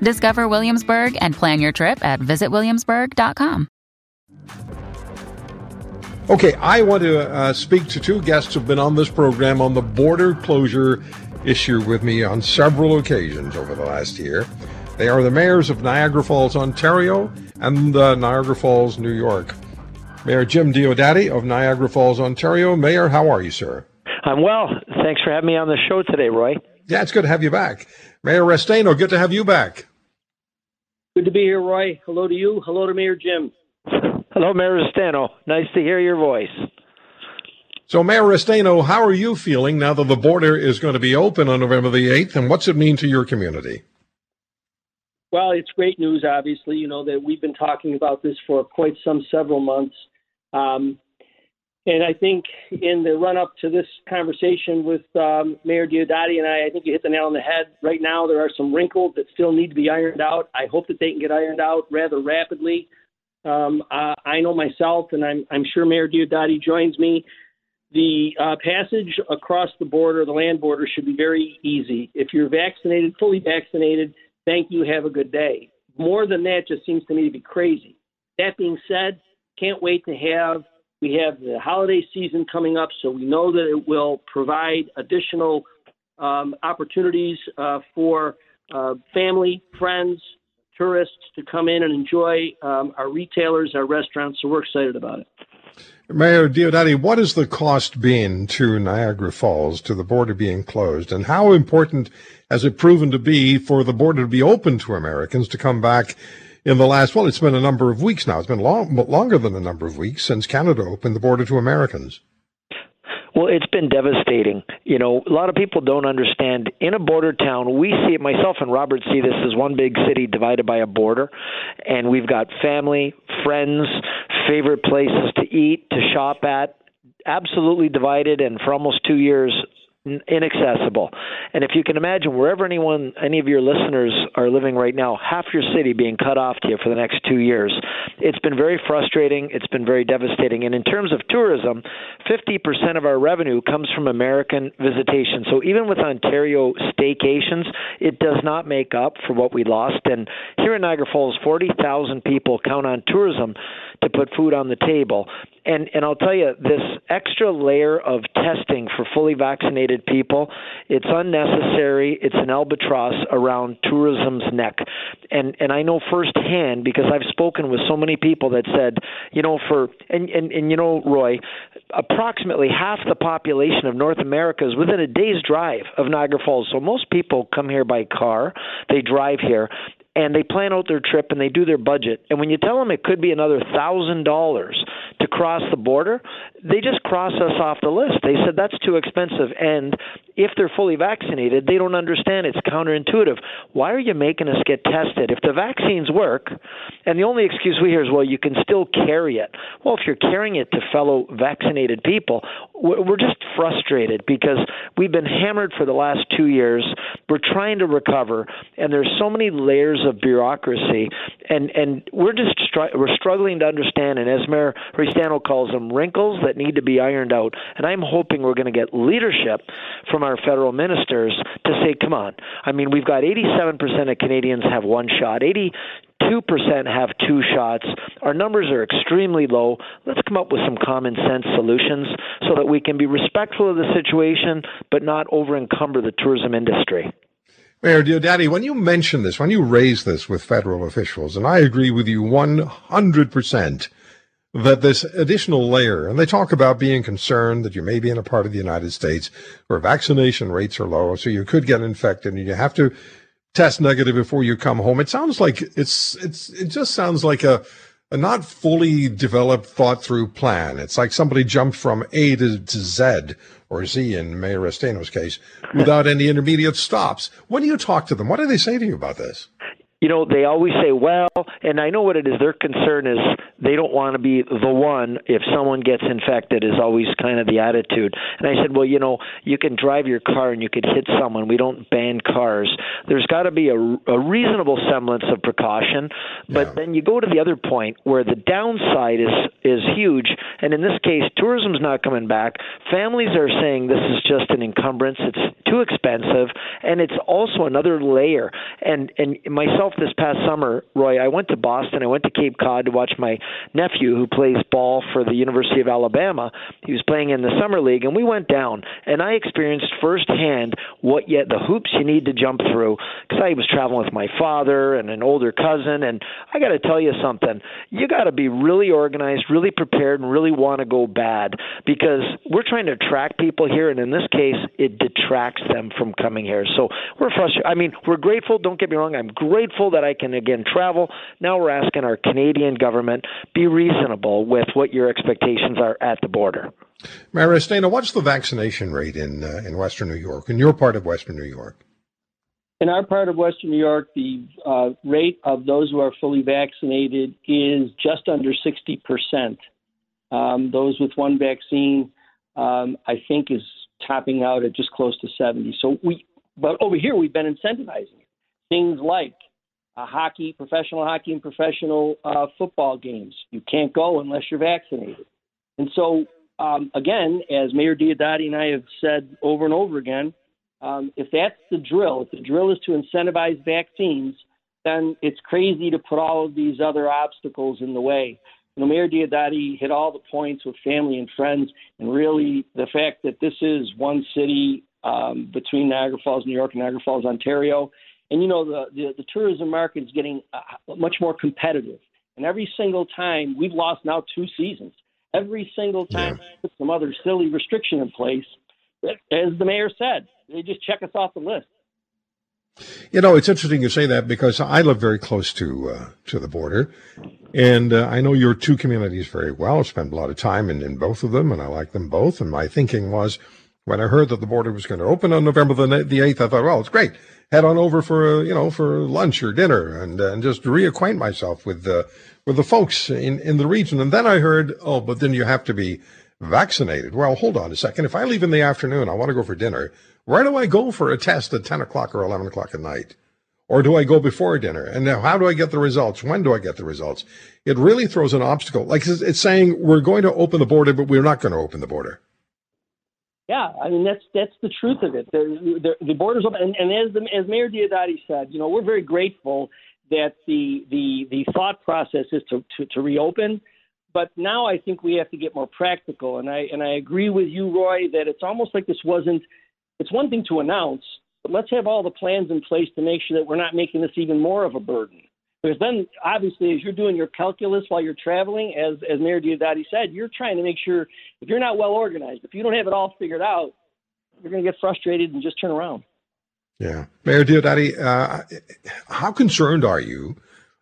Discover Williamsburg and plan your trip at visitwilliamsburg.com. Okay, I want to uh, speak to two guests who've been on this program on the border closure issue with me on several occasions over the last year. They are the mayors of Niagara Falls, Ontario, and uh, Niagara Falls, New York. Mayor Jim Diodati of Niagara Falls, Ontario. Mayor, how are you, sir? I'm well. Thanks for having me on the show today, Roy. Yeah, it's good to have you back. Mayor Restaino, good to have you back. Good to be here, Roy. Hello to you. Hello to Mayor Jim. Hello, Mayor Restaino. Nice to hear your voice. So, Mayor Restaino, how are you feeling now that the border is going to be open on November the 8th, and what's it mean to your community? Well, it's great news, obviously. You know, that we've been talking about this for quite some several months. Um, and I think in the run up to this conversation with um, Mayor Diodati and I, I think you hit the nail on the head. Right now, there are some wrinkles that still need to be ironed out. I hope that they can get ironed out rather rapidly. Um, uh, I know myself, and I'm, I'm sure Mayor Diodati joins me. The uh, passage across the border, the land border, should be very easy. If you're vaccinated, fully vaccinated, thank you, have a good day. More than that just seems to me to be crazy. That being said, can't wait to have we have the holiday season coming up, so we know that it will provide additional um, opportunities uh, for uh, family, friends, tourists to come in and enjoy um, our retailers, our restaurants. So we're excited about it. Mayor Diodati, what has the cost been to Niagara Falls, to the border being closed, and how important has it proven to be for the border to be open to Americans to come back in the last, well, it's been a number of weeks now. It's been long, longer than a number of weeks since Canada opened the border to Americans. Well, it's been devastating. You know, a lot of people don't understand. In a border town, we see it. Myself and Robert see this as one big city divided by a border, and we've got family, friends, favorite places to eat, to shop at, absolutely divided. And for almost two years, inaccessible. And if you can imagine, wherever anyone, any of your listeners are living right now, half your city being cut off to you for the next two years, it's been very frustrating. It's been very devastating. And in terms of tourism, 50% of our revenue comes from American visitation. So even with Ontario staycations, it does not make up for what we lost. And here in Niagara Falls, 40,000 people count on tourism to put food on the table. And and I'll tell you this extra layer of testing for fully vaccinated people, it's unnecessary. It's an albatross around tourism's neck. And and I know firsthand because I've spoken with so many people that said, you know, for and and, and you know, Roy, approximately half the population of North America is within a day's drive of Niagara Falls. So most people come here by car, they drive here, and they plan out their trip and they do their budget. And when you tell them it could be another thousand dollars to cross the border, they just cross us off the list. They said that's too expensive. And if they're fully vaccinated, they don't understand. It's counterintuitive. Why are you making us get tested? If the vaccines work, and the only excuse we hear is, well, you can still carry it. Well, if you're carrying it to fellow vaccinated people, we're just frustrated because we've been hammered for the last two years. We're trying to recover, and there's so many layers of bureaucracy, and and we're just str- we're struggling to understand. And as Mayor Restaino calls them, wrinkles that need to be ironed out. And I'm hoping we're going to get leadership from our federal ministers to say, come on. I mean, we've got 87% of Canadians have one shot. 80 2% have two shots. Our numbers are extremely low. Let's come up with some common sense solutions so that we can be respectful of the situation but not over encumber the tourism industry. Mayor Diodati, when you mention this, when you raise this with federal officials, and I agree with you 100%, that this additional layer, and they talk about being concerned that you may be in a part of the United States where vaccination rates are low, so you could get infected and you have to test negative before you come home. It sounds like it's, it's, it just sounds like a, a not fully developed, thought through plan. It's like somebody jumped from A to, to Z or Z in Mayor Restaino's case without any intermediate stops. When do you talk to them? What do they say to you about this? You know, they always say, well, and I know what it is. Their concern is they don't want to be the one if someone gets infected, is always kind of the attitude. And I said, well, you know, you can drive your car and you could hit someone. We don't ban cars. There's got to be a, a reasonable semblance of precaution. But yeah. then you go to the other point where the downside is is huge. And in this case, tourism's not coming back. Families are saying this is just an encumbrance. It's too expensive, and it's also another layer. And and myself myself this past summer, Roy, I went to Boston. I went to Cape Cod to watch my nephew who plays ball for the University of Alabama. He was playing in the summer league, and we went down, and I experienced firsthand what yet the hoops you need to jump through. Because I was traveling with my father and an older cousin, and I got to tell you something. You got to be really organized, really prepared, and really want to go bad because we're trying to attract people here, and in this case, it detracts them from coming here. So we're frustrated. I mean, we're grateful. Don't get me wrong. I'm grateful grateful that I can again travel. Now we're asking our Canadian government be reasonable with what your expectations are at the border. Mayor Restaino, what's the vaccination rate in uh, in Western New York, in your part of Western New York? In our part of Western New York, the uh, rate of those who are fully vaccinated is just under 60%. Um, those with one vaccine, um, I think, is topping out at just close to 70. So we, but over here, we've been incentivizing it. Things like hockey, professional hockey, and professional uh, football games. You can't go unless you're vaccinated. And so, um, again, as Mayor Diodati and I have said over and over again, um, if that's the drill, if the drill is to incentivize vaccines, then it's crazy to put all of these other obstacles in the way. You know, Mayor Diodati hit all the points with family and friends, and really the fact that this is one city um, between Niagara Falls, New York, and Niagara Falls, Ontario, and you know the, the, the tourism market is getting uh, much more competitive. And every single time we've lost now two seasons. Every single time yeah. put some other silly restriction in place, as the mayor said, they just check us off the list. You know, it's interesting you say that because I live very close to uh, to the border, and uh, I know your two communities very well. I've spent a lot of time in, in both of them, and I like them both. And my thinking was, when I heard that the border was going to open on November the, the 8th, I thought, well, it's great head on over for you know for lunch or dinner and and just reacquaint myself with the with the folks in in the region. And then I heard, oh, but then you have to be vaccinated. Well, hold on a second. If I leave in the afternoon, I want to go for dinner. Where do I go for a test at ten o'clock or eleven o'clock at night? Or do I go before dinner? And now, how do I get the results? When do I get the results? It really throws an obstacle. Like it's saying, we're going to open the border, but we're not going to open the border. Yeah, I mean that's that's the truth of it. The, the, the borders open, and, and as the, as Mayor Diodati said, you know, we're very grateful that the the the thought process is to, to, to reopen. But now I think we have to get more practical, and I and I agree with you, Roy, that it's almost like this wasn't. It's one thing to announce, but let's have all the plans in place to make sure that we're not making this even more of a burden. Because then, obviously, as you're doing your calculus while you're traveling, as as Mayor Diodati said, you're trying to make sure if you're not well organized, if you don't have it all figured out, you're going to get frustrated and just turn around. Yeah, Mayor Diodati, uh, how concerned are you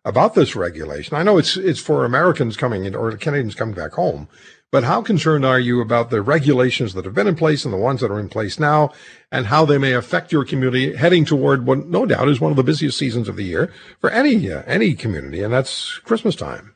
about this regulation? I know it's it's for Americans coming in or Canadians coming back home, but how concerned are you about the regulations that have been in place and the ones that are in place now and how they may affect your community heading toward what no doubt is one of the busiest seasons of the year for any, uh, any community, and that's Christmas time?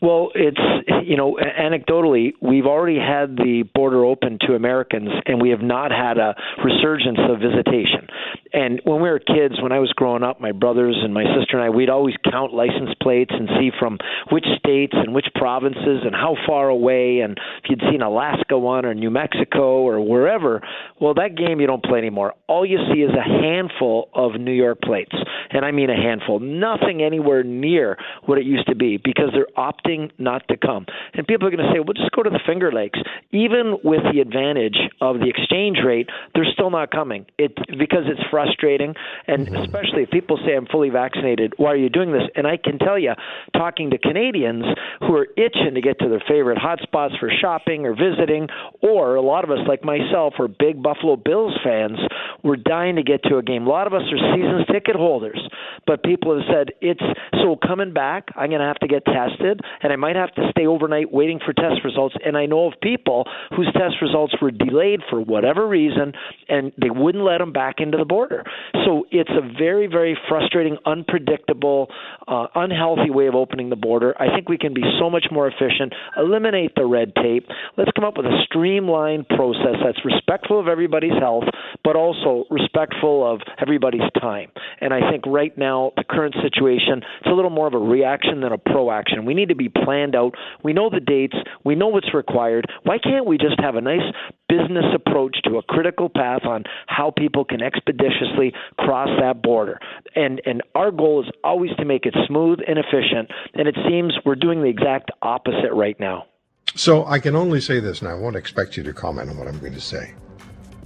Well, it's you know anecdotally, we've already had the border open to Americans, and we have not had a resurgence of visitation. And when we were kids, when I was growing up, my brothers and my sister and I, we'd always count license plates and see from which states and which provinces and how far away, and if you'd seen Alaska one or New Mexico or wherever. Well, that game you don't play anymore. All you see is a handful of New York plates, and I mean a handful. Nothing anywhere near what it used to be because they're opting not to come. And people are going to say, well, just go to the Finger Lakes. Even with the advantage of the exchange rate, they're still not coming. It because it's frustrating, and mm-hmm. especially if people say I'm fully vaccinated, why are you doing this? And I can tell you, talking to Canadians who are itching to get to their favorite hotspots for shopping or visiting, or a lot of us like myself are big Buffalo Bills fans, we're dying to get to a game. A lot of us are season ticket holders, but people have said it's so coming back. I'm going to have to get tested, and I might have to stay overnight waiting for test results. And I know of people whose test results were delayed for whatever reason, and they wouldn't let them back into the border. So it's a very, very frustrating, unpredictable, uh, unhealthy way of opening the border. I think we can be so much more efficient, eliminate the red tape. Let's come up with a streamlined process that's respectful of everybody's health, but also respectful of everybody's time. And I think right now, the current situation, it's a little more of a reaction than a proaction. We need to be planned out. We know the dates, we know what's required. Why can't we just have a nice business approach to a critical path on how people can expeditiously cross that border? And and our goal is always to make it smooth and efficient, and it seems we're doing the exact opposite right now. So I can only say this, and I won't expect you to comment on what I'm going to say.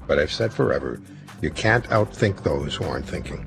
But I've said forever, you can't outthink those who aren't thinking.